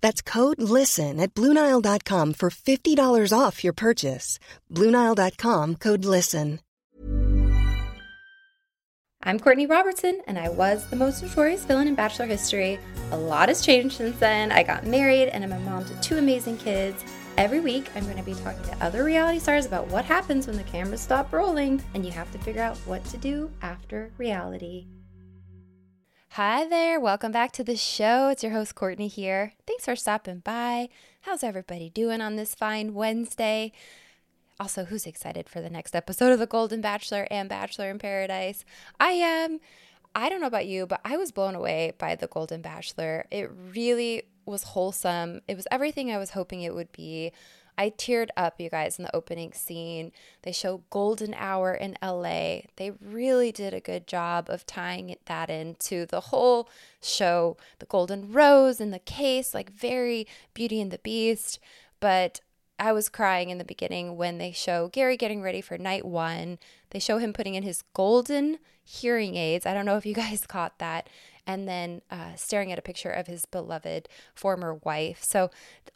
That's code LISTEN at Bluenile.com for $50 off your purchase. Bluenile.com code LISTEN. I'm Courtney Robertson, and I was the most notorious villain in Bachelor history. A lot has changed since then. I got married, and I'm a mom to two amazing kids. Every week, I'm going to be talking to other reality stars about what happens when the cameras stop rolling, and you have to figure out what to do after reality. Hi there, welcome back to the show. It's your host, Courtney here. Thanks for stopping by. How's everybody doing on this fine Wednesday? Also, who's excited for the next episode of The Golden Bachelor and Bachelor in Paradise? I am. I don't know about you, but I was blown away by The Golden Bachelor. It really was wholesome. It was everything I was hoping it would be. I teared up, you guys, in the opening scene. They show golden hour in LA. They really did a good job of tying that into the whole show. The golden rose and the case, like very Beauty and the Beast. But I was crying in the beginning when they show Gary getting ready for night one. They show him putting in his golden hearing aids. I don't know if you guys caught that. And then uh, staring at a picture of his beloved former wife. So,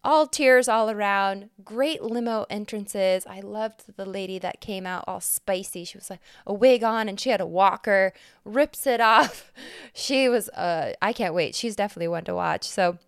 all tears all around. Great limo entrances. I loved the lady that came out all spicy. She was like a wig on and she had a walker, rips it off. She was, uh, I can't wait. She's definitely one to watch. So,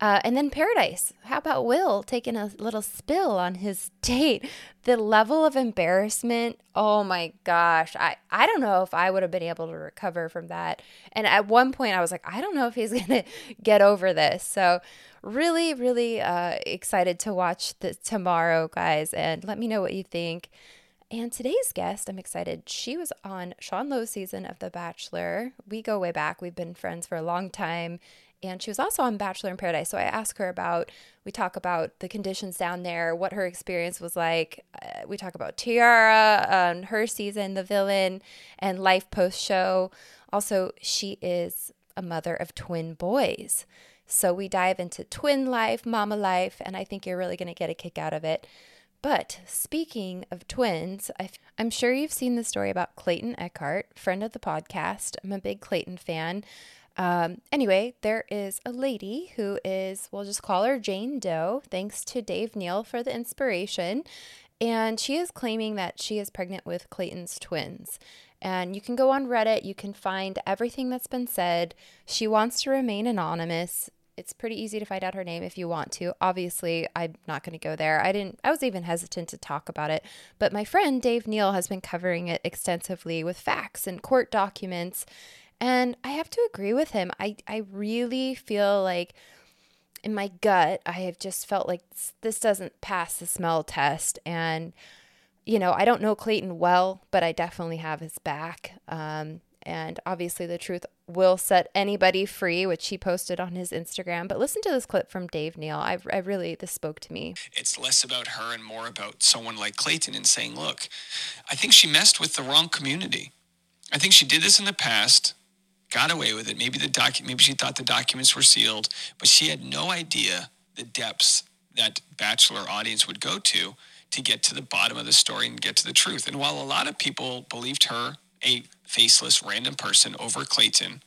uh, and then Paradise. How about Will taking a little spill on his date? The level of embarrassment. Oh my gosh. I, I don't know if I would have been able to recover from that. And at one point, I was like, I don't know if he's going to get over this. So, really, really uh, excited to watch the tomorrow, guys. And let me know what you think. And today's guest, I'm excited. She was on Sean Lowe's season of The Bachelor. We go way back. We've been friends for a long time and she was also on Bachelor in Paradise. So I asked her about, we talk about the conditions down there, what her experience was like. Uh, we talk about Tierra on her season, the villain, and life post show. Also, she is a mother of twin boys. So we dive into twin life, mama life, and I think you're really going to get a kick out of it. But speaking of twins, i am sure you've seen the story about Clayton Echard, friend of the podcast. I'm a big Clayton fan. Um, anyway, there is a lady who is, we'll just call her Jane Doe, thanks to Dave Neal for the inspiration. And she is claiming that she is pregnant with Clayton's twins. And you can go on Reddit, you can find everything that's been said. She wants to remain anonymous. It's pretty easy to find out her name if you want to. Obviously, I'm not going to go there. I didn't I was even hesitant to talk about it, but my friend Dave Neal has been covering it extensively with facts and court documents and I have to agree with him. I, I really feel like in my gut, I have just felt like this doesn't pass the smell test. And, you know, I don't know Clayton well, but I definitely have his back. Um, and obviously, the truth will set anybody free, which he posted on his Instagram. But listen to this clip from Dave Neal. I, I really, this spoke to me. It's less about her and more about someone like Clayton and saying, look, I think she messed with the wrong community. I think she did this in the past, got away with it. Maybe the docu- maybe she thought the documents were sealed, but she had no idea the depths that Bachelor audience would go to to get to the bottom of the story and get to the truth. And while a lot of people believed her a faceless random person over Clayton,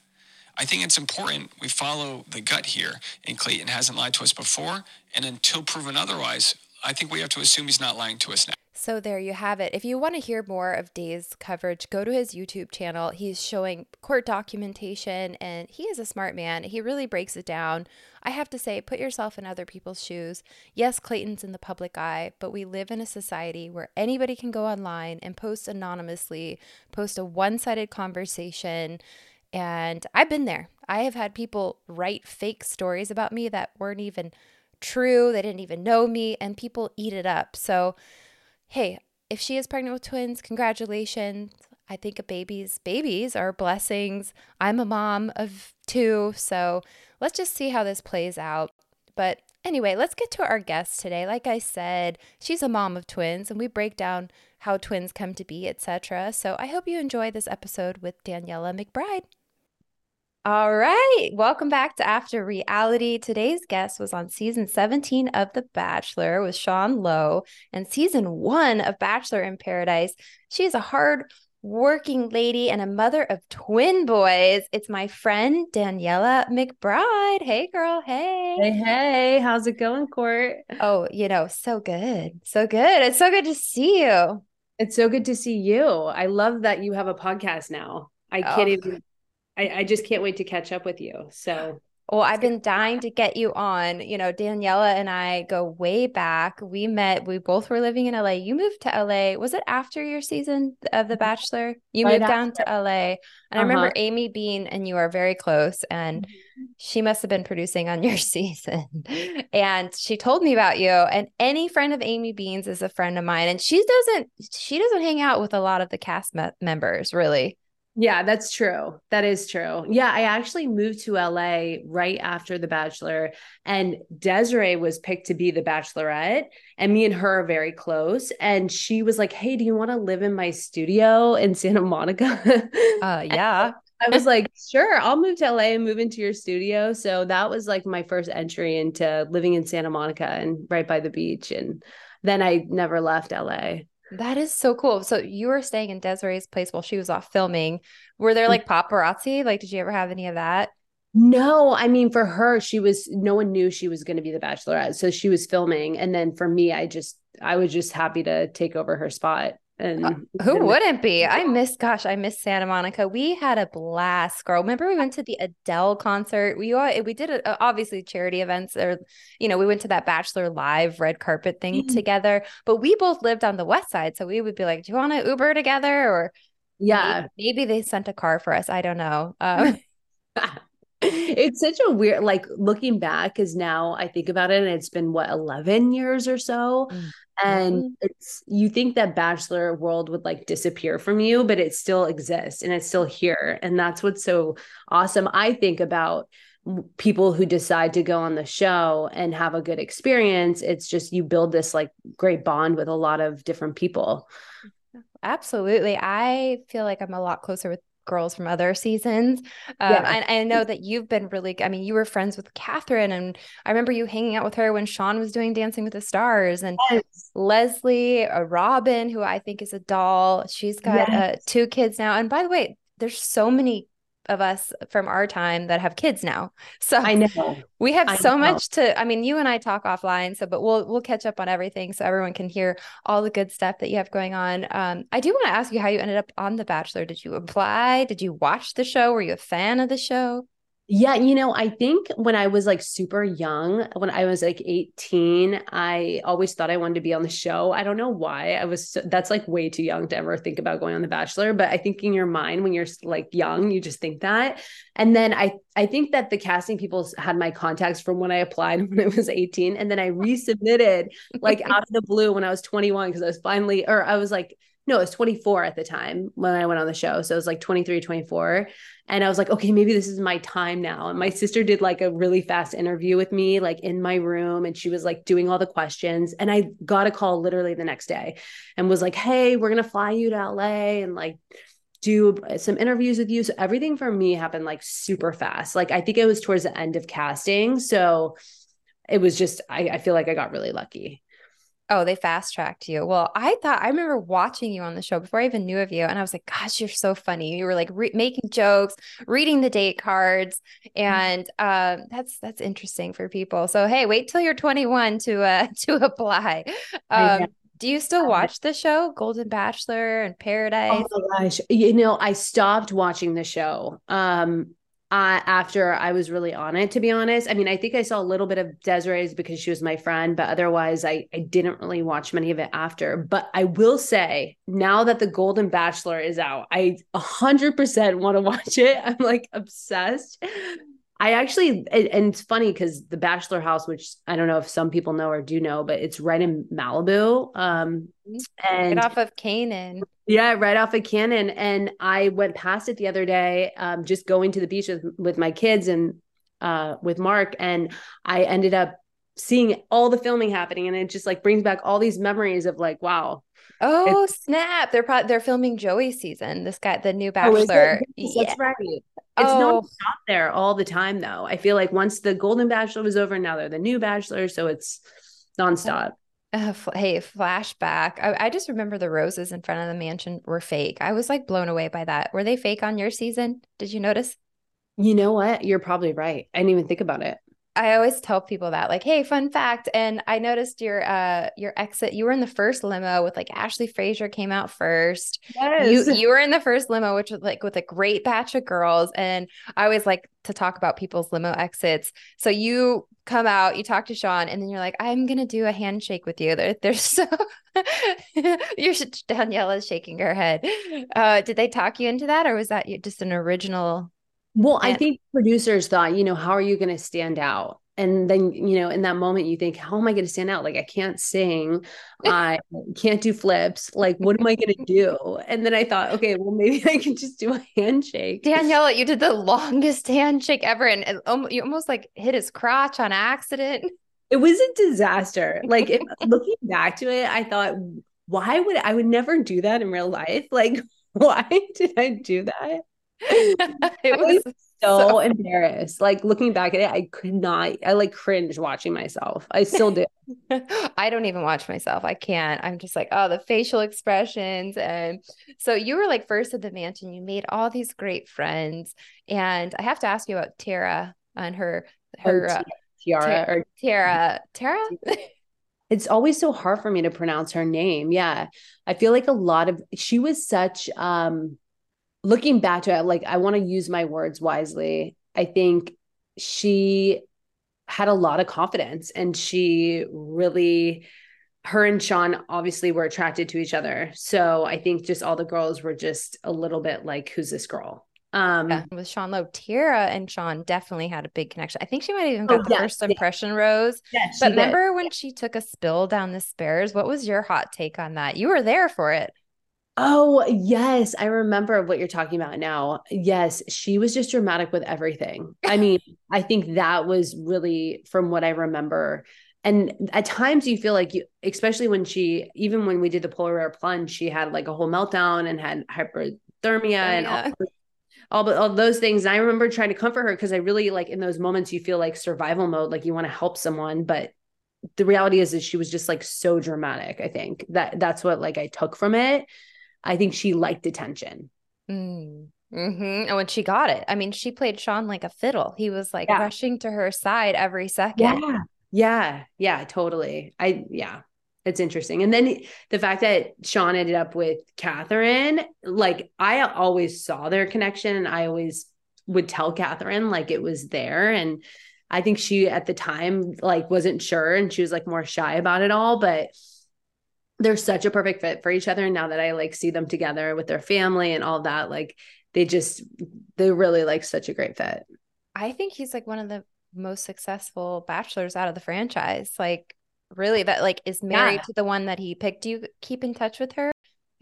I think it's important we follow the gut here. And Clayton hasn't lied to us before. And until proven otherwise, I think we have to assume he's not lying to us now. So there you have it. If you want to hear more of Dave's coverage, go to his YouTube channel. He's showing court documentation and he is a smart man. He really breaks it down. I have to say, put yourself in other people's shoes. Yes, Clayton's in the public eye, but we live in a society where anybody can go online and post anonymously, post a one-sided conversation, and I've been there. I have had people write fake stories about me that weren't even true. They didn't even know me, and people eat it up. So hey, if she is pregnant with twins, congratulations. I think a baby's babies are blessings. I'm a mom of two, so let's just see how this plays out. But anyway, let's get to our guest today. Like I said, she's a mom of twins and we break down how twins come to be, etc. So I hope you enjoy this episode with Daniella McBride. All right. Welcome back to After Reality. Today's guest was on season 17 of The Bachelor with Sean Lowe and season one of Bachelor in Paradise. She is a hard working lady and a mother of twin boys. It's my friend Daniella McBride. Hey, girl. Hey. Hey, hey. How's it going, Court? Oh, you know, so good. So good. It's so good to see you. It's so good to see you. I love that you have a podcast now. I oh. can't oh. even I, I just can't wait to catch up with you. So well, I've been dying to get you on. You know, Daniella and I go way back. We met, we both were living in LA. You moved to LA. Was it after your season of The Bachelor? You right moved after. down to LA. And uh-huh. I remember Amy Bean and you are very close, and mm-hmm. she must have been producing on your season. and she told me about you. And any friend of Amy Bean's is a friend of mine. And she doesn't, she doesn't hang out with a lot of the cast me- members, really. Yeah, that's true. That is true. Yeah, I actually moved to LA right after The Bachelor, and Desiree was picked to be the Bachelorette, and me and her are very close. And she was like, "Hey, do you want to live in my studio in Santa Monica?" Uh, yeah. I was like, "Sure, I'll move to LA and move into your studio." So that was like my first entry into living in Santa Monica and right by the beach, and then I never left LA. That is so cool. So you were staying in Desiree's place while she was off filming. Were there mm. like paparazzi? Like, did you ever have any of that? No, I mean, for her, she was, no one knew she was going to be the bachelorette. So she was filming. And then for me, I just, I was just happy to take over her spot. And uh, who wouldn't be? I miss, gosh, I miss Santa Monica. We had a blast, girl. Remember we went to the Adele concert. We we did a, obviously charity events, or you know, we went to that Bachelor Live red carpet thing mm-hmm. together. But we both lived on the west side, so we would be like, "Do you want to Uber together?" Or yeah, maybe, maybe, they sent a car for us. I don't know. Um, it's such a weird like looking back because now I think about it and it's been what 11 years or so mm-hmm. and it's you think that bachelor world would like disappear from you but it still exists and it's still here and that's what's so awesome I think about people who decide to go on the show and have a good experience it's just you build this like great bond with a lot of different people Absolutely. I feel like I'm a lot closer with girls from other seasons. Um, yeah. and I know that you've been really, I mean, you were friends with Catherine, and I remember you hanging out with her when Sean was doing Dancing with the Stars, and yes. Leslie, a Robin, who I think is a doll. She's got yes. uh, two kids now. And by the way, there's so many of us from our time that have kids now. So I know we have I so know. much to I mean you and I talk offline so but we'll we'll catch up on everything so everyone can hear all the good stuff that you have going on. Um I do want to ask you how you ended up on The Bachelor. Did you apply? Did you watch the show? Were you a fan of the show? Yeah, you know, I think when I was like super young, when I was like 18, I always thought I wanted to be on the show. I don't know why. I was so, that's like way too young to ever think about going on The Bachelor, but I think in your mind when you're like young, you just think that. And then I I think that the casting people had my contacts from when I applied when I was 18 and then I resubmitted like out of the blue when I was 21 because I was finally or I was like no, it was 24 at the time when I went on the show. So it was like 23, 24. And I was like, okay, maybe this is my time now. And my sister did like a really fast interview with me, like in my room, and she was like doing all the questions. And I got a call literally the next day and was like, hey, we're going to fly you to LA and like do some interviews with you. So everything for me happened like super fast. Like I think it was towards the end of casting. So it was just, I, I feel like I got really lucky. Oh, they fast tracked you. Well, I thought I remember watching you on the show before I even knew of you, and I was like, "Gosh, you're so funny." You were like re- making jokes, reading the date cards, mm-hmm. and um, that's that's interesting for people. So, hey, wait till you're 21 to uh to apply. Um, do you still watch the show, Golden Bachelor and Paradise? Oh my gosh, you know, I stopped watching the show. Um, uh, after I was really on it, to be honest. I mean, I think I saw a little bit of Desiree's because she was my friend, but otherwise, I, I didn't really watch many of it after. But I will say, now that The Golden Bachelor is out, I 100% want to watch it. I'm like obsessed. I actually, and it's funny because the Bachelor House, which I don't know if some people know or do know, but it's right in Malibu. Um, mm-hmm. and right off of Kanan. Yeah, right off of Kanan. And I went past it the other day, um, just going to the beach with, with my kids and uh, with Mark, and I ended up seeing all the filming happening, and it just like brings back all these memories of like, wow, Oh snap! They're pro- they're filming Joey season. This guy, the new oh, Bachelor. Oh, yes, that's right. It's oh. not stop there all the time though. I feel like once the Golden Bachelor was over, now they're the new Bachelor, so it's nonstop. Uh, hey, flashback. I, I just remember the roses in front of the mansion were fake. I was like blown away by that. Were they fake on your season? Did you notice? You know what? You're probably right. I didn't even think about it. I always tell people that, like, hey, fun fact. And I noticed your uh your exit, you were in the first limo with like AshLee Frazier came out first. Yes. You you were in the first limo, which was like with a great batch of girls. And I always like to talk about people's limo exits. So you come out, you talk to Sean, and then you're like, I'm gonna do a handshake with you. They're, they're so you're Danielle is shaking her head. Uh, did they talk you into that, or was that just an original well, and- I think producers thought, you know, how are you going to stand out? And then, you know, in that moment, you think, how am I going to stand out? Like, I can't sing. I can't do flips. Like, what am I going to do? And then I thought, okay, well, maybe I can just do a handshake. Daniella, you did the longest handshake ever. And you almost like hit his crotch on accident. It was a disaster. Like, if, looking back to it, I thought, why would I would never do that in real life? Like, why did I do that? it was so, so, embarrassed. Like looking back at it, I could not, I like cringe watching myself. I still do. I don't even watch myself. I can't. I'm just like, oh, the facial expressions. And so you were like first at the mansion. You made all these great friends. And I have to ask you about Tara and her, her, oh, uh, Tierra or Tara, Tara. it's always so hard for me to pronounce her name. Yeah. I feel like a lot of, she was such, um, looking back to it, like I want to use my words wisely. I think she had a lot of confidence and she really her and Sean obviously were attracted to each other. So I think just all the girls were just a little bit like, who's this girl? Um, yeah, with Sean Lowe, Tara and Sean definitely had a big connection. I think she might have even got oh, the yes, first impression yeah. rose. Yeah, but remember did. when she took a spill down the stairs? What was your hot take on that? You were there for it. Oh, yes. I remember what you're talking about now. Yes. She was just dramatic with everything. I mean, I think that was really from what I remember. And at times you feel like you, especially when she, even when we did the polar bear plunge, she had like a whole meltdown and had hypothermia oh, and all, all, all those things. And I remember trying to comfort her because I really like in those moments you feel like survival mode, like you want to help someone, but the reality is is she was just like so dramatic. I think that that's what like I took from it I think she liked attention. Mm. Mm-hmm. And when she got it, I mean, she played Sean like a fiddle. He was like yeah. rushing to her side every second. Yeah. Yeah. Yeah. Totally. I, yeah. It's interesting. And then the fact that Sean ended up with Catherine, like I always saw their connection and I always would tell Catherine like it was there. And I think she at the time like wasn't sure and she was like more shy about it all. But they're such a perfect fit for each other. And now that I like see them together with their family and all that, like they just they're really like such a great fit. I think he's like one of the most successful bachelors out of the franchise. Like really that like is married yeah. to the one that he picked. Do you keep in touch with her?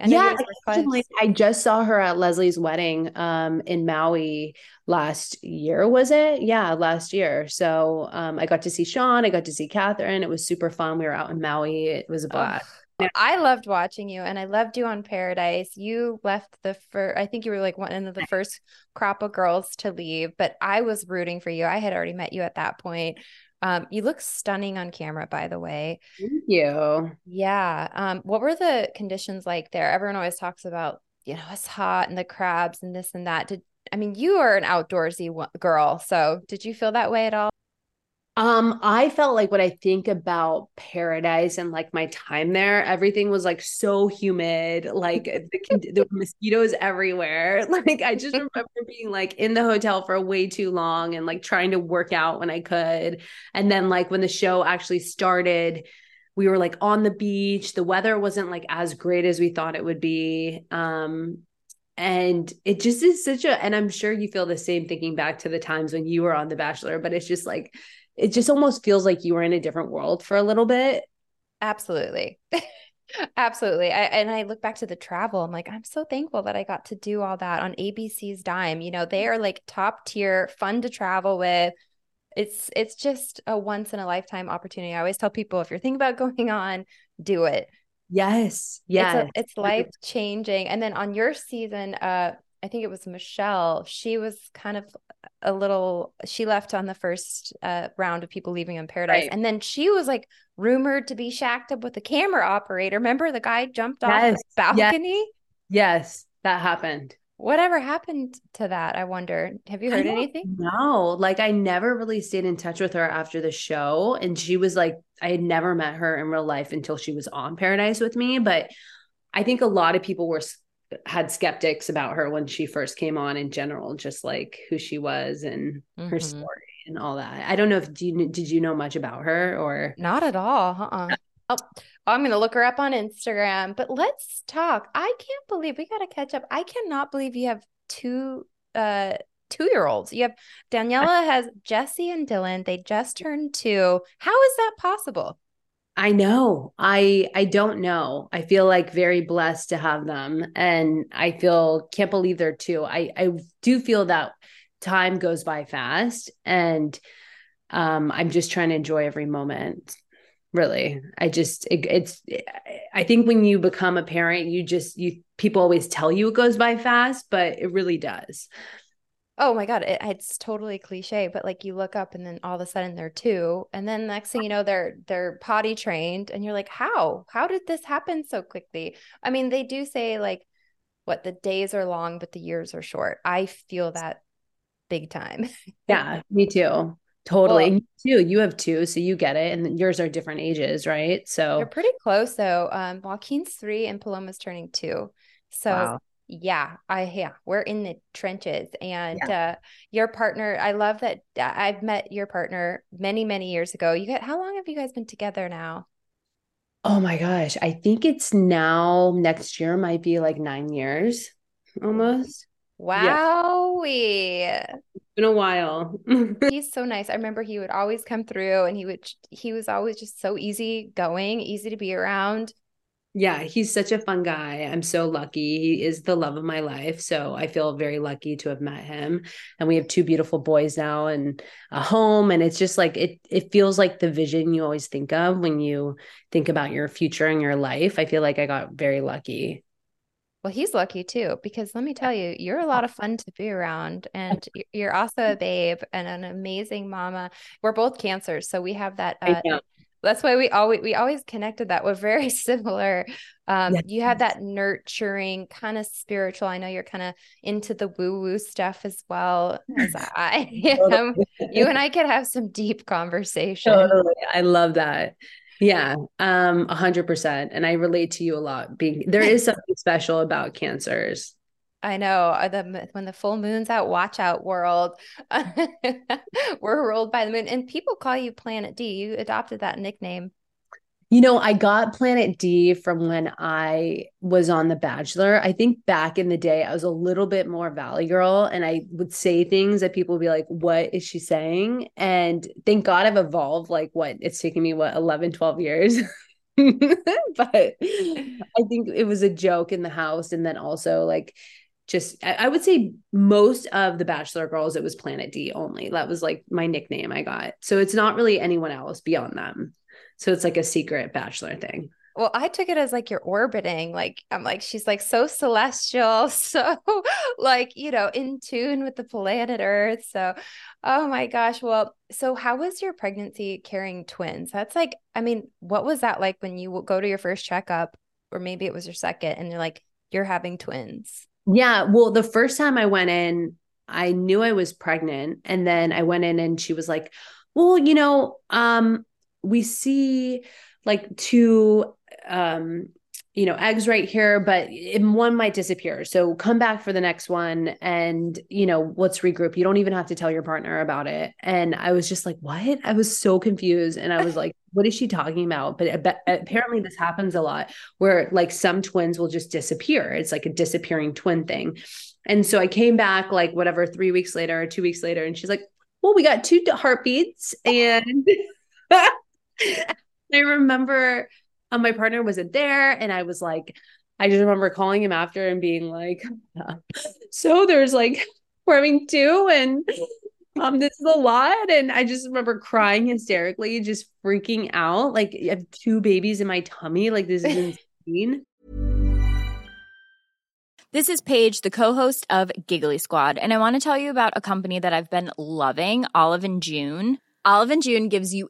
yeah, I, I just saw her at Leslie's wedding um in Maui last year, was it? Yeah, last year. So um I got to see Sean, I got to see Catherine. It was super fun. We were out in Maui. It was a blast. Oh, I loved watching you and I loved you on Paradise. You left the first, I think you were like one of the first crop of girls to leave, but I was rooting for you. I had already met you at that point. Um, you look stunning on camera, by the way. Thank you. Yeah. Um, what were the conditions like there? Everyone always talks about, you know, it's hot and the crabs and this and that. Did I mean you are an outdoorsy girl, so did you feel that way at all? Um, I felt like when I think about paradise and like my time there, everything was like so humid, like the, the mosquitoes everywhere. Like I just remember being like in the hotel for way too long and like trying to work out when I could. And then like when the show actually started, we were like on the beach. The weather wasn't like as great as we thought it would be. Um, and it just is such a and i'm sure you feel the same thinking back to the times when you were on the bachelor but it's just like it just almost feels like you were in a different world for a little bit. Absolutely. Absolutely. I, and I look back to the travel. I'm like, I'm so thankful that I got to do all that on ABC's dime. You know, they are like top tier, fun to travel with. It's it's just a once in a lifetime opportunity. I always tell people if you're thinking about going on, do it. Yes. Yeah. It's, it's life changing. And then on your season, uh, I think it was Michelle. She was kind of a little. She left on the first uh, round of people leaving in Paradise, right. and then she was like rumored to be shacked up with a camera operator. Remember the guy jumped off the balcony? Yes. yes, that happened. Whatever happened to that? I wonder. Have you heard anything? No, like I never really stayed in touch with her after the show, and she was like, I had never met her in real life until she was on Paradise with me, but. I think a lot of people were had skeptics about her when she first came on in general, just like who she was and mm-hmm. her story and all that. I don't know if you, did you know much about her or not at all. Uh-uh. Oh, I'm going to look her up on Instagram, but let's talk. I can't believe we got to catch up. I cannot believe you have two uh two year olds. You have Daniella has Jesse and Dylan. They just turned two. How is that possible? I know. I I don't know. I feel like very blessed to have them and I feel can't believe they're two. I I do feel that time goes by fast and um I'm just trying to enjoy every moment. Really. I just it, it's I think when you become a parent you just you people always tell you it goes by fast, but it really does oh my god it, it's totally cliche but like you look up and then all of a sudden they're two and then next thing you know they're they're potty trained and you're like how? How did this happen so quickly? I mean they do say like what the days are long but the years are short. I feel that big time. Yeah me too. Totally. Well, you too you have two so you get it and yours are different ages right? So they're pretty close though. Um joaquin's three and paloma's turning two. So wow yeah i yeah we're in the trenches and yeah. uh your partner i love that uh, i've met your partner many many years ago. You get how long have you guys been together now? Oh my gosh i think it's now next year might be like nine years almost. Wow yeah. it's been a while. He's so nice. I remember he would always come through and he would he was always just so easy going easy to be around yeah, he's such a fun guy. I'm so lucky. He is the love of my life. So I feel very lucky to have met him. And we have two beautiful boys now and a home. And it's just like it it feels like the vision you always think of when you think about your future and your life. I feel like I got very lucky. Well, he's lucky too, because let me tell you, you're a lot of fun to be around, and you're also a babe and an amazing mama. We're both cancers, so we have that uh, that's why we always we always connected that. We're very similar. Um yes. you have that nurturing kind of spiritual i know you're kind of into the woo woo stuff as well as i am. You and i could have some deep conversation. Totally. i love that. Yeah um 100% and i relate to you a lot being there is something special about cancers I know uh, the when the full moon's out, watch out, world. We're ruled by the moon, and people call you Planet D. You adopted that nickname. You know, I got Planet D from when I was on The Bachelor. I think back in the day, I was a little bit more Valley Girl and I would say things that people would be like, What is she saying? And thank God I've evolved like what it's taken me, what, 11, 12 years but I think it was a joke in the house. And then also, like, just I would say most of the Bachelor girls, it was Planet D only. That was like my nickname I got. So it's not really anyone else beyond them. So it's like a secret Bachelor thing. Well, I took it as like you're orbiting. Like, I'm like, she's like so celestial, so like, you know, in tune with the planet Earth. So, oh my gosh. Well, so how was your pregnancy carrying twins? That's like, I mean, what was that like when you go to your first checkup, or maybe it was your second, and you're like, you're having twins? Yeah. Well, the first time I went in, I knew I was pregnant. And then I went in and she was like, well, you know, um, we see like two um you know eggs right here but one might disappear. So come back for the next one and you know let's regroup. You don't even have to tell your partner about it. And i was just like what? I was so confused and i was like what is she talking about? But apparently this happens a lot where like some twins will just disappear. It's like a disappearing twin thing. And so i came back like whatever 3 weeks later or 2 weeks later and she's like well we got two heartbeats and I remember um, my partner wasn't there, and I was like, I just remember calling him after and being like, so there's like we're having two, and um, this is a lot. And I just remember crying hysterically, just freaking out. Like I have two babies in my tummy. Like this is insane. This is Paige, the co-host of Giggly Squad, and I want to tell you about a company that I've been loving, Olive and June. Olive and June gives you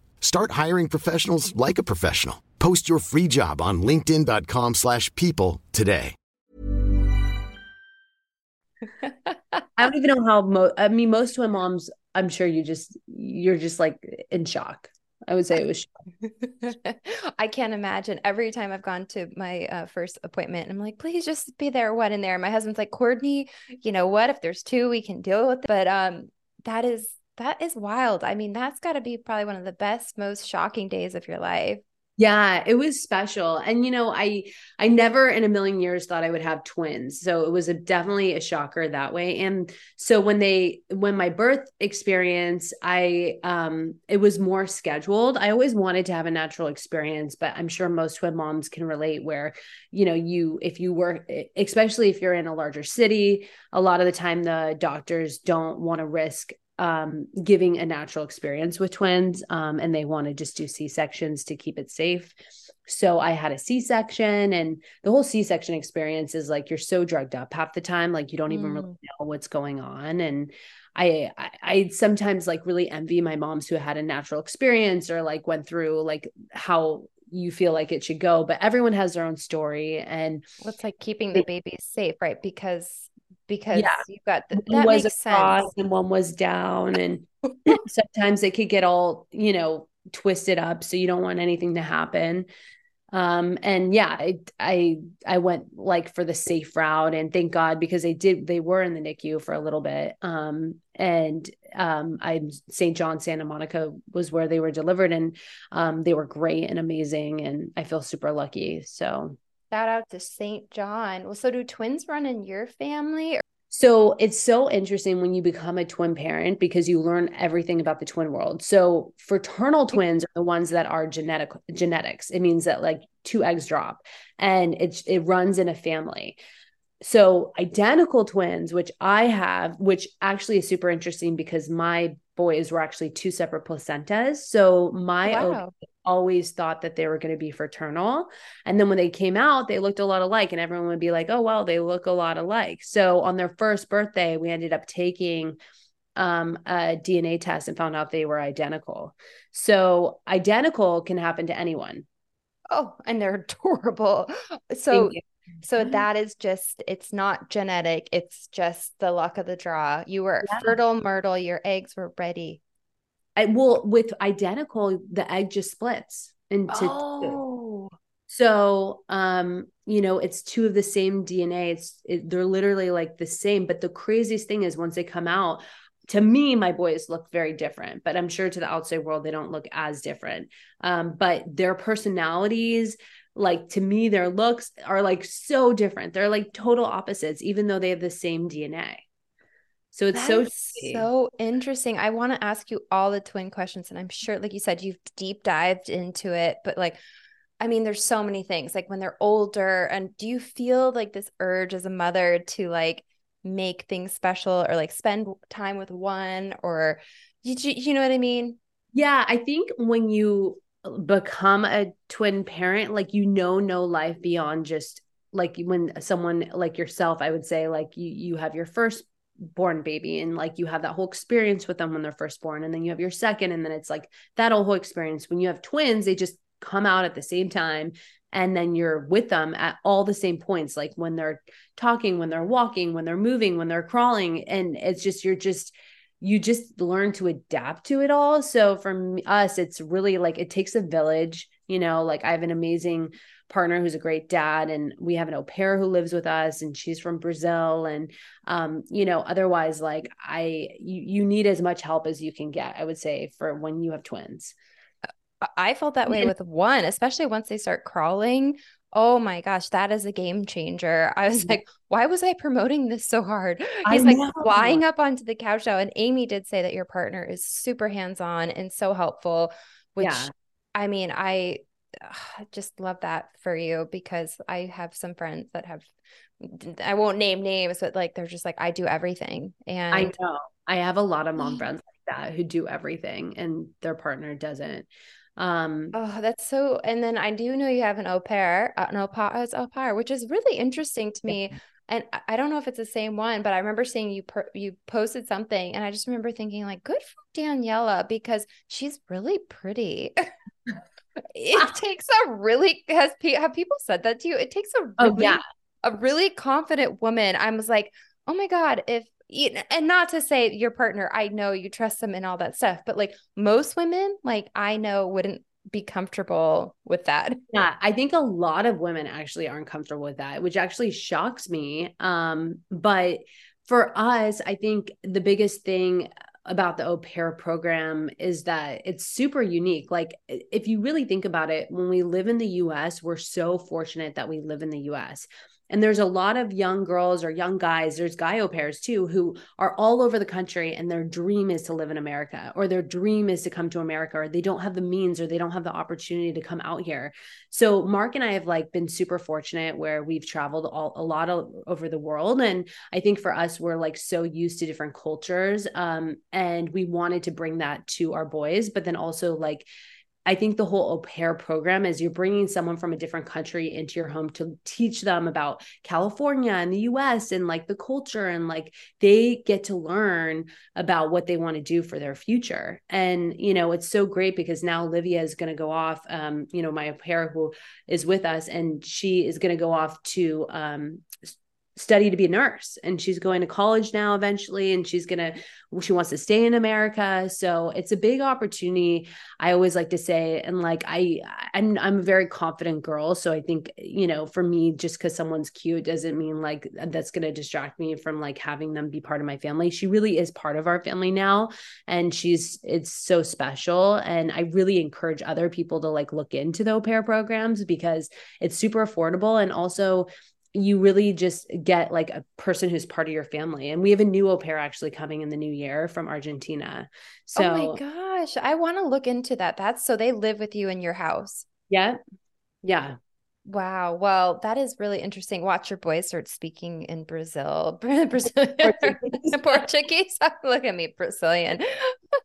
Start hiring professionals like a professional. Post your free job on linkedin.com slash people today. I don't even know how, mo- I mean, most of my moms, I'm sure you just, you're just like in shock. I would say it was. I can't imagine. Every time I've gone to my uh, first appointment, I'm like, please just be there, one in there. My husband's like, Courtney, you know what? If there's two, we can deal with it. But um, that is that is wild. I mean, that's got to be probably one of the best, most shocking days of your life. Yeah, it was special. And you know, I I never in a million years thought I would have twins. So it was a, definitely a shocker that way. And so when they when my birth experience, I um it was more scheduled. I always wanted to have a natural experience, but I'm sure most twin moms can relate where, you know, you if you work especially if you're in a larger city, a lot of the time the doctors don't want to risk um, giving a natural experience with twins, um, and they want to just do C sections to keep it safe. So I had a C section, and the whole C section experience is like you're so drugged up half the time, like you don't even really know what's going on, and I, I I sometimes like really envy my moms who had a natural experience or like went through like how you feel like it should go but everyone has their own story and what's like keeping the babies safe right? Because because yeah. you've got the, that was makes sense. and one was down and sometimes it could get all you know twisted up so you don't want anything to happen. Um and yeah I, I i went like for the safe route and thank god because they did they were in the nicu for a little bit. Um and um i st john santa monica was where they were delivered and um they were great and amazing and i feel super lucky so shout out to st john well so do twins run in your family so it's so interesting when you become a twin parent because you learn everything about the twin world. So fraternal twins are the ones that are genetic genetics. It means that like two eggs drop and it it runs in a family. So identical twins, which I have, which actually is super interesting because my boys were actually two separate placentas. So my oh, wow. Always thought that they were going to be fraternal. And then when they came out, they looked a lot alike. And everyone would be like, oh, well, they look a lot alike. So on their first birthday, we ended up taking um, a DNA test and found out they were identical. So identical can happen to anyone. Oh, and they're adorable. So so that is just it's not genetic, it's just the luck of the draw. You were yeah. fertile myrtle, your eggs were ready. I well with identical, the egg just splits into oh. two. So um, you know, it's two of the same DNA. It's it, they're literally like the same. But the craziest thing is once they come out, to me, my boys look very different, but I'm sure to the outside world, they don't look as different. Um, but their personalities, like to me their looks are like so different they're like total opposites even though they have the same dna so it's so so interesting. I want to ask you all the twin questions and i'm sure like you said you've deep dived into it but like i mean there's so many things like when they're older and do you feel like this urge as a mother to like make things special or like spend time with one or you, you know what i mean? Yeah i think when you uh, become a twin parent like you know no life beyond just like when someone like yourself i would say like you you have your first born baby and like you have that whole experience with them when they're first born and then you have your second and then it's like that whole experience when you have twins they just come out at the same time and then you're with them at all the same points like when they're talking when they're walking when they're moving when they're crawling and it's just you're just you just learn to adapt to it all. So for us, it's really like it takes a village. You know, like I have an amazing partner who's a great dad, and we have an au pair who lives with us, and she's from Brazil. And um, you know, otherwise, like I, you, you need as much help as you can get. I would say for when you have twins. I felt that way with one, especially once they start crawling Oh my gosh, that is a game changer. I was like, why was I promoting this so hard? He's like flying up onto the couch now. And Amy did say that your partner is super hands on and so helpful, which yeah. I mean, I just love that for you because I have some friends that have, I won't name names, but like they're just like, I do everything. And I know I have a lot of mom friends like that who do everything and their partner doesn't. Um, oh, that's so. And then I do know you have an au pair, an au pair, au pair, which is really interesting to me. And I don't know if it's the same one, but I remember seeing you per- you posted something, and I just remember thinking like, good for Daniella because she's really pretty. it takes a really has have people said that to you? It takes a oh, really, oh, yeah. a really confident woman. I was like, oh my god, if and not to say your partner, I know you trust them and all that stuff, but like most women, like I know wouldn't be comfortable with that. Yeah, I think a lot of women actually aren't comfortable with that, which actually shocks me. Um, but for us, I think the biggest thing about the au pair program is that it's super unique. Like, if you really think about it, when we live in the US, we're so fortunate that we live in the US And there's a lot of young girls or young guys, there's guy au pairs too, who are all over the country and their dream is to live in America or their dream is to come to America or they don't have the means or they don't have the opportunity to come out here. So Mark and I have like been super fortunate where we've traveled all, a lot of, over the world. And I think for us, we're like so used to different cultures. Um, and we wanted to bring that to our boys, but then also like, I think the whole au pair program is you're bringing someone from a different country into your home to teach them about California and the US and like the culture and like they get to learn about what they want to do for their future. And, you know, it's so great because now Olivia is going to go off, um, you know, my au pair who is with us and she is going to go off to um, study to be a nurse. And she's going to college now eventually and she's going to she wants to stay in America. So it's a big opportunity I always like to say. And like I I'm I'm a very confident girl. So I think you know for me just cuz someone's cute doesn't mean like that's going to distract me from like having them be part of my family. She really is part of our family now. And she's it's so special. And I really encourage other people to like look into the au pair programs because it's super affordable. And also you really just get like a person who's part of your family. And we have a new au pair actually coming in the new year from Argentina. So, oh my gosh, I want to look into that. That's so they live with you in your house. Yeah. Yeah. Wow. Well, that is really interesting. Watch your boys start speaking in Brazil. Brazil Portuguese. Portuguese. Look at me, Brazilian.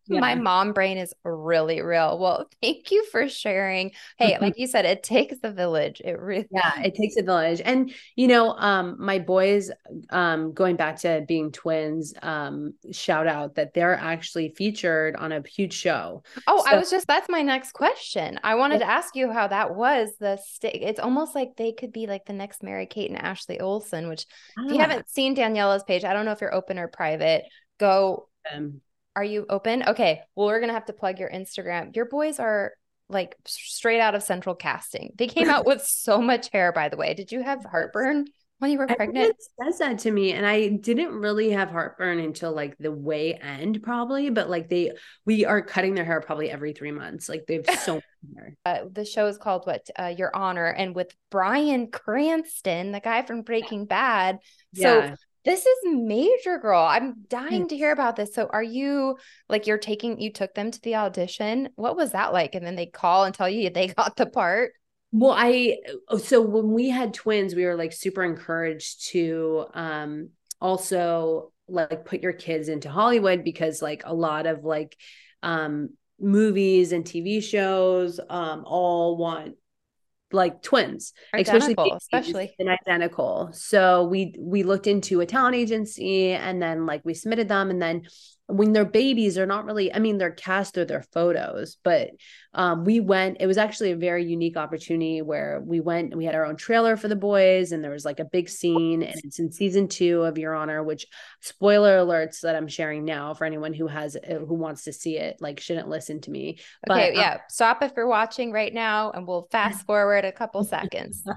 Yeah. My mom brain is really real. Well, thank you for sharing. Hey, like you said, it takes a village. It really Yeah, it takes a village. And you know, um, my boys, um, going back to being twins, um, shout out that they're actually featured on a huge show. Oh, so- I was just that's my next question. I wanted to ask you how that was the state. It's almost like they could be like the next Mary Kate and Ashley Olsen, which ah. if you ah. haven't seen Daniella's page, I don't know if you're open or private. Go. Um, are you open? Okay. Well, we're gonna have to plug your Instagram. Your boys are like straight out of central casting. They came out with so much hair, by the way. Did you have heartburn? when you were pregnant says that to me and i didn't really have heartburn until like the way end probably but like they we are cutting their hair probably every three months like they've so much hair. uh, the show is called what uh, your honor and with bryan cranston the guy from breaking bad so yeah. This is major girl. I'm dying to hear about this. So are you like you're taking you took them to the audition. What was that like? And then they call and tell you they got the part? Well, I oh, so when we had twins, we were like super encouraged to um also like put your kids into Hollywood because like a lot of like um movies and TV shows um all want like twins identical, especially. and identical. So we we looked into a talent agency and then like we submitted them and then when they're babies they're not really i mean they're cast or their photos but um, we went it was actually a very unique opportunity where we went and we had our own trailer for the boys and there was like a big scene and it's in season two of your honor which spoiler alerts that i'm sharing now for anyone who has uh, who wants to see it like shouldn't listen to me okay but, yeah um, stop if you're watching right now and we'll fast forward a couple seconds.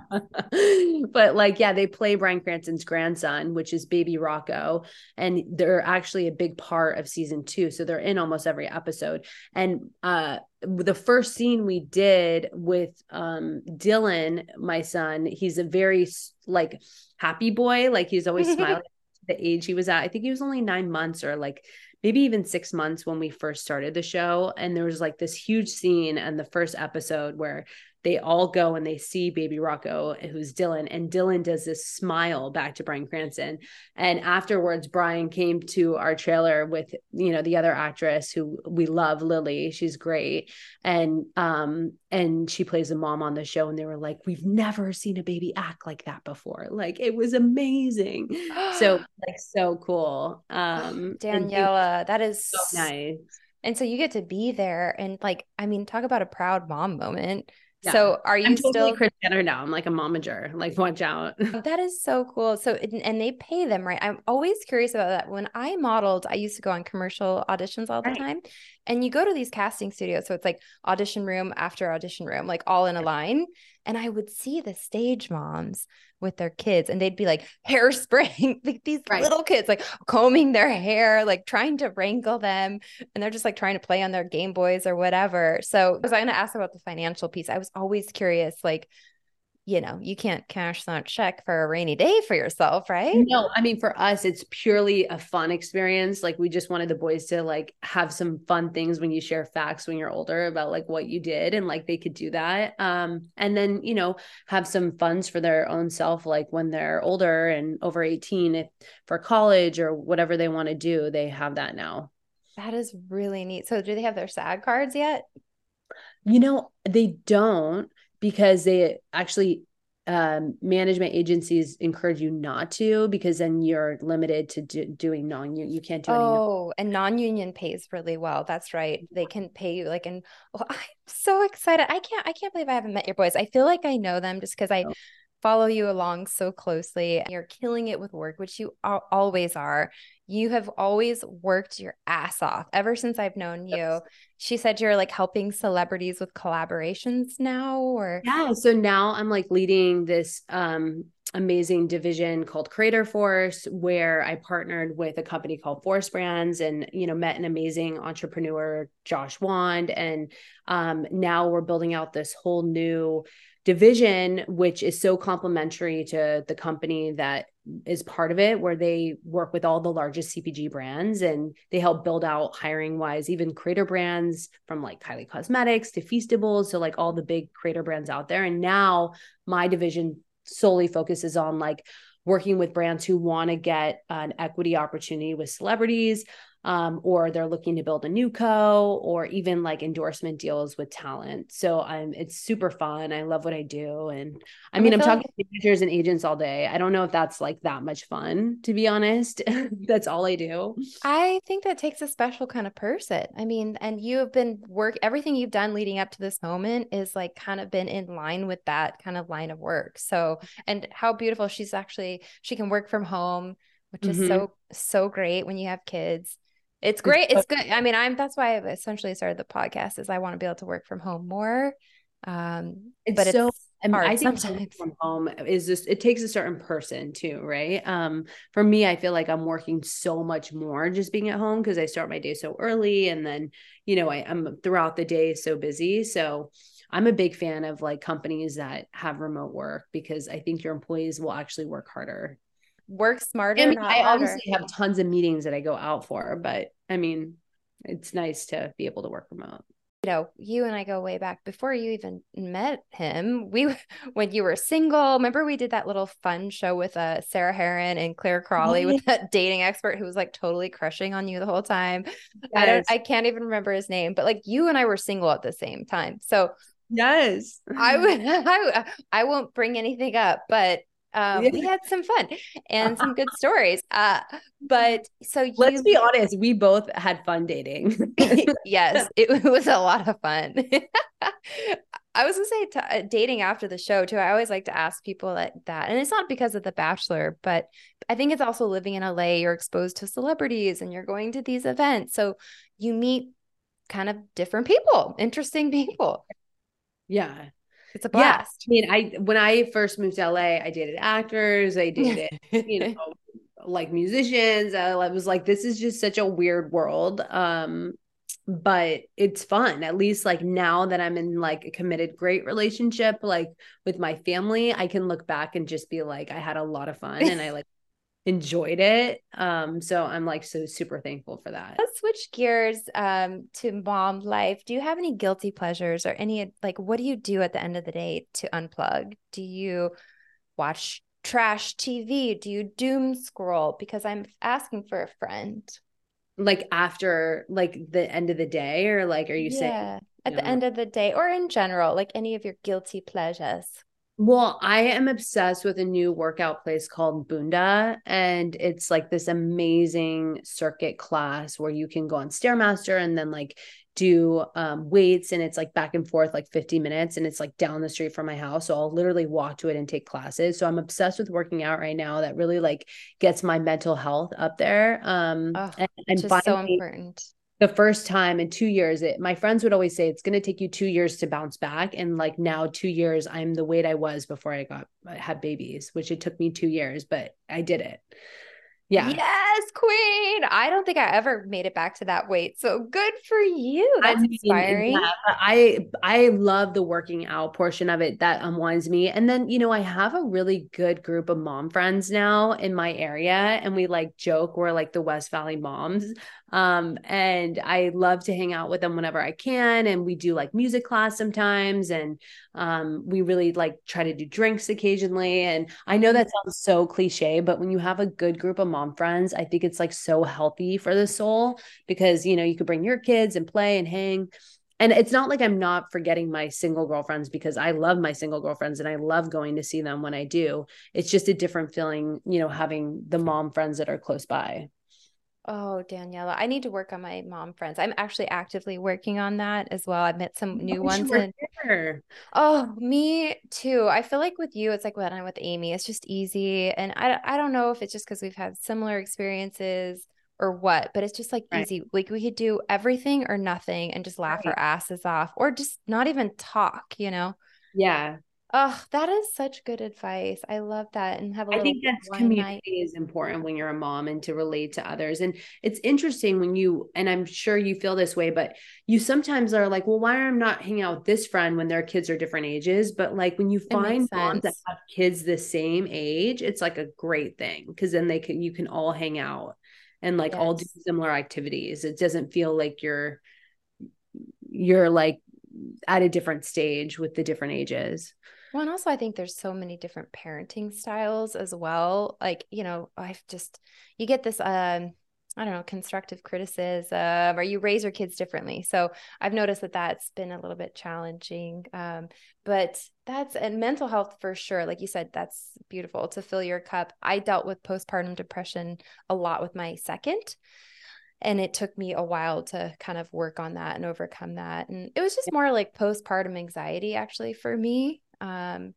But like yeah they play bryan cranston's grandson which is baby rocco and they're actually a big part of season two so they're in almost every episode and uh the first scene we did with um Dylan, my son, he's a very like happy boy. Like he's always smiling the age he was at. I think he was only nine months or like maybe even six months when we first started the show. And there was like this huge scene and the first episode where they all go and they see baby Rocco, who's Dylan, and Dylan does this smile back to Bryan Cranston. And afterwards, Bryan came to our trailer with, you know, the other actress who we love, Lily. She's great. And um, and she plays a mom on the show. And they were like, We've never seen a baby act like that before. Like it was amazing. so like so cool. Um Daniella, that is so nice. And so you get to be there and like, I mean, talk about a proud mom moment yeah. So are you I'm totally still Kris Jenner now? I'm like a momager. Like watch out. Oh, that is so cool. So and they pay them right. I'm always curious about that. When I modeled, I used to go on commercial auditions all the right. time, and you go to these casting studios. So it's like audition room after audition room, like all in a line. And I would see the stage moms with their kids and they'd be like hairspraying like these right. little kids like combing their hair like trying to wrangle them and they're just like trying to play on their game boys or whatever so because i was going to ask about the financial piece i was always curious like you know, you can't cash that check for a rainy day for yourself, right? No, I mean for us it's purely a fun experience. Like we just wanted the boys to like have some fun things when you share facts when you're older about like what you did and like they could do that. Um and then, you know, have some funds for their own self like when they're older and over 18 if for college or whatever they want to do, they have that now. That is really neat. So do they have their SAG cards yet? You know, they don't because they actually um, management agencies encourage you not to because then you're limited to do, doing non you can't do oh and non-union pays really well. That's right. They can pay you like and oh, i'm so excited. I can't i can't believe i haven't met your boys. I feel like i know them just because i oh follow you along so closely. You're killing it with work, which you always are. You have always worked your ass off ever since I've known you. She said you're like helping celebrities with collaborations now or Yeah, so now I'm like leading this um amazing division called Creator Force where I partnered with a company called Force Brands and you know met an amazing entrepreneur Josh Wand and um now we're building out this whole new division, which is so complementary to the company that is part of it, where they work with all the largest CPG brands and they help build out hiring wise, even creator brands from like Kylie Cosmetics to Feastables, so like all the big creator brands out there. And now my division solely focuses on like working with brands who want to get an equity opportunity with celebrities um, or they're looking to build a new co or even like endorsement deals with talent. So I'm it's super fun. I love what I do. And I mean, I am talking like- to managers and agents all day. I don't know if that's like that much fun, to be honest. that's all I do. I think that takes a special kind of person. I mean, and you have been work everything you've done leading up to this moment is like kind of been in line with that kind of line of work. So and how beautiful she's actually she can work from home which is mm-hmm. so so great when you have kids it's great. It's good. I mean, I'm that's why I've essentially started the podcast is I want to be able to work from home more. Um, it's but so it's I, mean, I think sometimes. from home is just it takes a certain person too, right? Um, for me, I feel like I'm working so much more just being at home because I start my day so early, and then you know I, I'm throughout the day so busy. So I'm a big fan of like companies that have remote work because I think your employees will actually work harder work smarter. I, mean, I obviously have tons of meetings that I go out for, but I mean, it's nice to be able to work remote. You know, you and I go way back before you even met him. We, when you were single, remember we did that little fun show with uh, Sarah Herron and Clare Crawley with that dating expert who was like totally crushing on you the whole time. Yes. I don't, I can't even remember his name, but like you and I were single at the same time. So yes, I would, I, I won't bring anything up, but um, yeah. we had some fun and some good stories. Uh, but so you, let's be honest, we both had fun dating. yes, it, was a lot of fun. I was gonna say t- uh, dating after the show too. I always like to ask people that that, and it's not because of The Bachelor, but I think it's also living in LA. You're exposed to celebrities, and you're going to these events, so you meet kind of different people, interesting people. Yeah, it's a blast. Yeah. I mean, I when I first moved to LA, I dated actors, I dated, you know, like musicians. I was like, this is just such a weird world. Um, but it's fun. At least like now that I'm in like a committed great relationship, like with my family, I can look back and just be like, I had a lot of fun and I like enjoyed it. Um, so I'm like so super thankful for that. Let's switch gears um to mom life. Do you have any guilty pleasures or any like what do you do at the end of the day to unplug? Do you watch trash TV? Do you doom scroll? Because I'm asking for a friend. Like after like the end of the day, or like are you yeah, saying at the know? end of the day or in general, like any of your guilty pleasures? Well, I am obsessed with a new workout place called Bunda. And it's like this amazing circuit class where you can go on Stairmaster and then like do um, weights. And it's like back and forth, like 50 minutes. And it's like down the street from my house. So I'll literally walk to it and take classes. So I'm obsessed with working out right now. That really like gets my mental health up there. Um, oh, and, and finally, so important the first time in two years it my friends would always say it's going to take you two years to bounce back and like now two years i'm the weight i was before i got had babies which it took me two years but i did it Yeah. Yes, queen. I don't think I ever made it back to that weight. So good for you. That's I mean, inspiring. Yeah, I I love the working out portion of it. That unwinds me. And then, you know, I have a really good group of mom friends now in my area. And we like joke we're like the West Valley moms. Um, and I love to hang out with them whenever I can. And we do like music class sometimes. And um, we really like try to do drinks occasionally. And I know that sounds so cliche, but when you have a good group of mom friends, I think it's like so healthy for the soul because, you know, you could bring your kids and play and hang. And it's not like I'm not forgetting my single girlfriends because I love my single girlfriends and I love going to see them when I do. It's just a different feeling, you know, having the mom friends that are close by. Oh, Daniella, I need to work on my mom friends. I'm actually actively working on that as well. I've met some new ones. And, oh, me too. I feel like with you, it's like when I'm with Amy, it's just easy. And I, I don't know if it's just because we've had similar experiences or what, but it's just like right. easy. Like we could do everything or nothing and just laugh right. our asses off or just not even talk, you know? Yeah. Oh, that is such good advice. I love that. And have a I think that's community night. is important when you're a mom and to relate to others. And it's interesting when you, and I'm sure you feel this way, but you sometimes are like, well, why am I not hanging out with this friend when their kids are different ages? But like when you find moms that have kids the same age, it's like a great thing because then they can, you can all hang out and like yes. all do similar activities. It doesn't feel like you're, you're like at a different stage with the different ages. Well, and also I think there's so many different parenting styles as well. Like, you know, I've just you get this um I don't know, constructive criticism or you raise your kids differently. So I've noticed that that's been a little bit challenging. Um, but that's and mental health for sure. Like you said, that's beautiful to fill your cup. I dealt with postpartum depression a lot with my second and it took me a while to kind of work on that and overcome that and it was just more like postpartum anxiety actually for me um,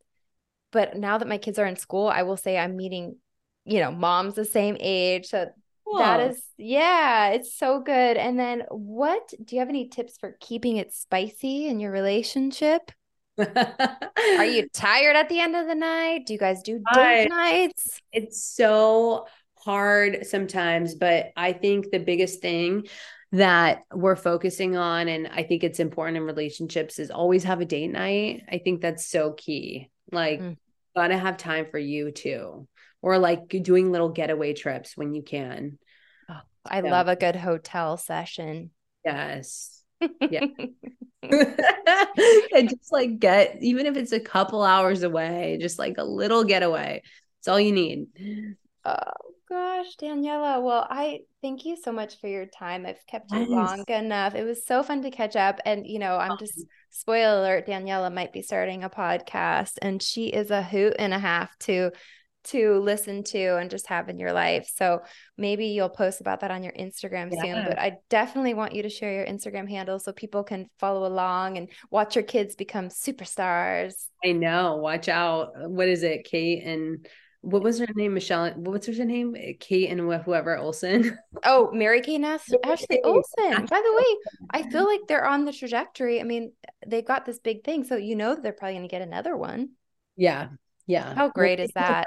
but now that my kids are in school, I will say I'm meeting, you know, moms the same age. So cool. that is, yeah, it's so good. And then what do you have any tips for keeping it spicy in your relationship? Are you tired at the end of the night? Do you guys do date nights? It's so hard sometimes, but I think the biggest thing that we're focusing on and i think it's important in relationships is always have a date night. I think that's so key. Like mm. gotta have time for you too or like doing little getaway trips when you can. Oh, i so. love a good hotel session. Yes. Yeah. And just like get even if it's a couple hours away just like a little getaway. It's all you need. Oh gosh, Daniella. Well, I thank you so much for your time. I've kept you long enough. It was so fun to catch up. And, you know, I'm just spoiler alert, Daniella might be starting a podcast and she is a hoot and a half to to listen to and just have in your life. So maybe you'll post about that on your Instagram yeah. soon, but I definitely want you to share your Instagram handle so people can follow along and watch your kids become superstars. I know. Watch out. What is it, Kate and what was her name? Michelle. What's her name? Kate and whoever Olsen. Oh, Mary Kate and, Ashley Olsen. By the way, I feel like they're on the trajectory. I mean, they've got this big thing, so you know they're probably going to get another one. Yeah, yeah. How great well, is that?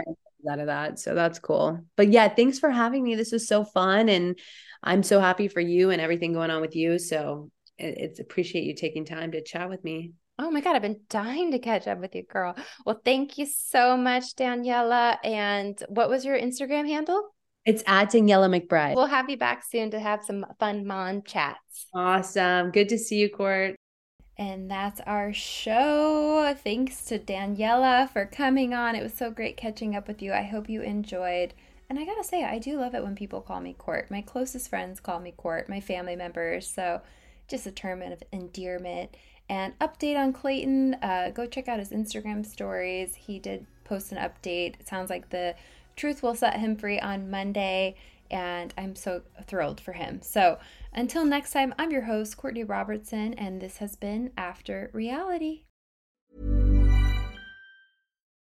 Out of that, so that's cool. But yeah, thanks for having me. This was so fun, and I'm so happy for you and everything going on with you. So it's appreciate you taking time to chat with me. Oh my God, I've been dying to catch up with you, girl. Well, thank you so much, Daniella. And what was your Instagram handle? It's at Daniella McBride. We'll have you back soon to have some fun mom chats. Awesome. Good to see you, Court. And that's our show. Thanks to Daniella for coming on. It was so great catching up with you. I hope you enjoyed. And I gotta say, I do love it when people call me Court. My closest friends call me Court, my family members. So just a term of endearment. And update on Clayton, uh, go check out his Instagram stories. He did post an update. It sounds like the truth will set him free on Monday, and I'm so thrilled for him. So until next time, I'm your host, Courtney Robertson, and this has been After Reality.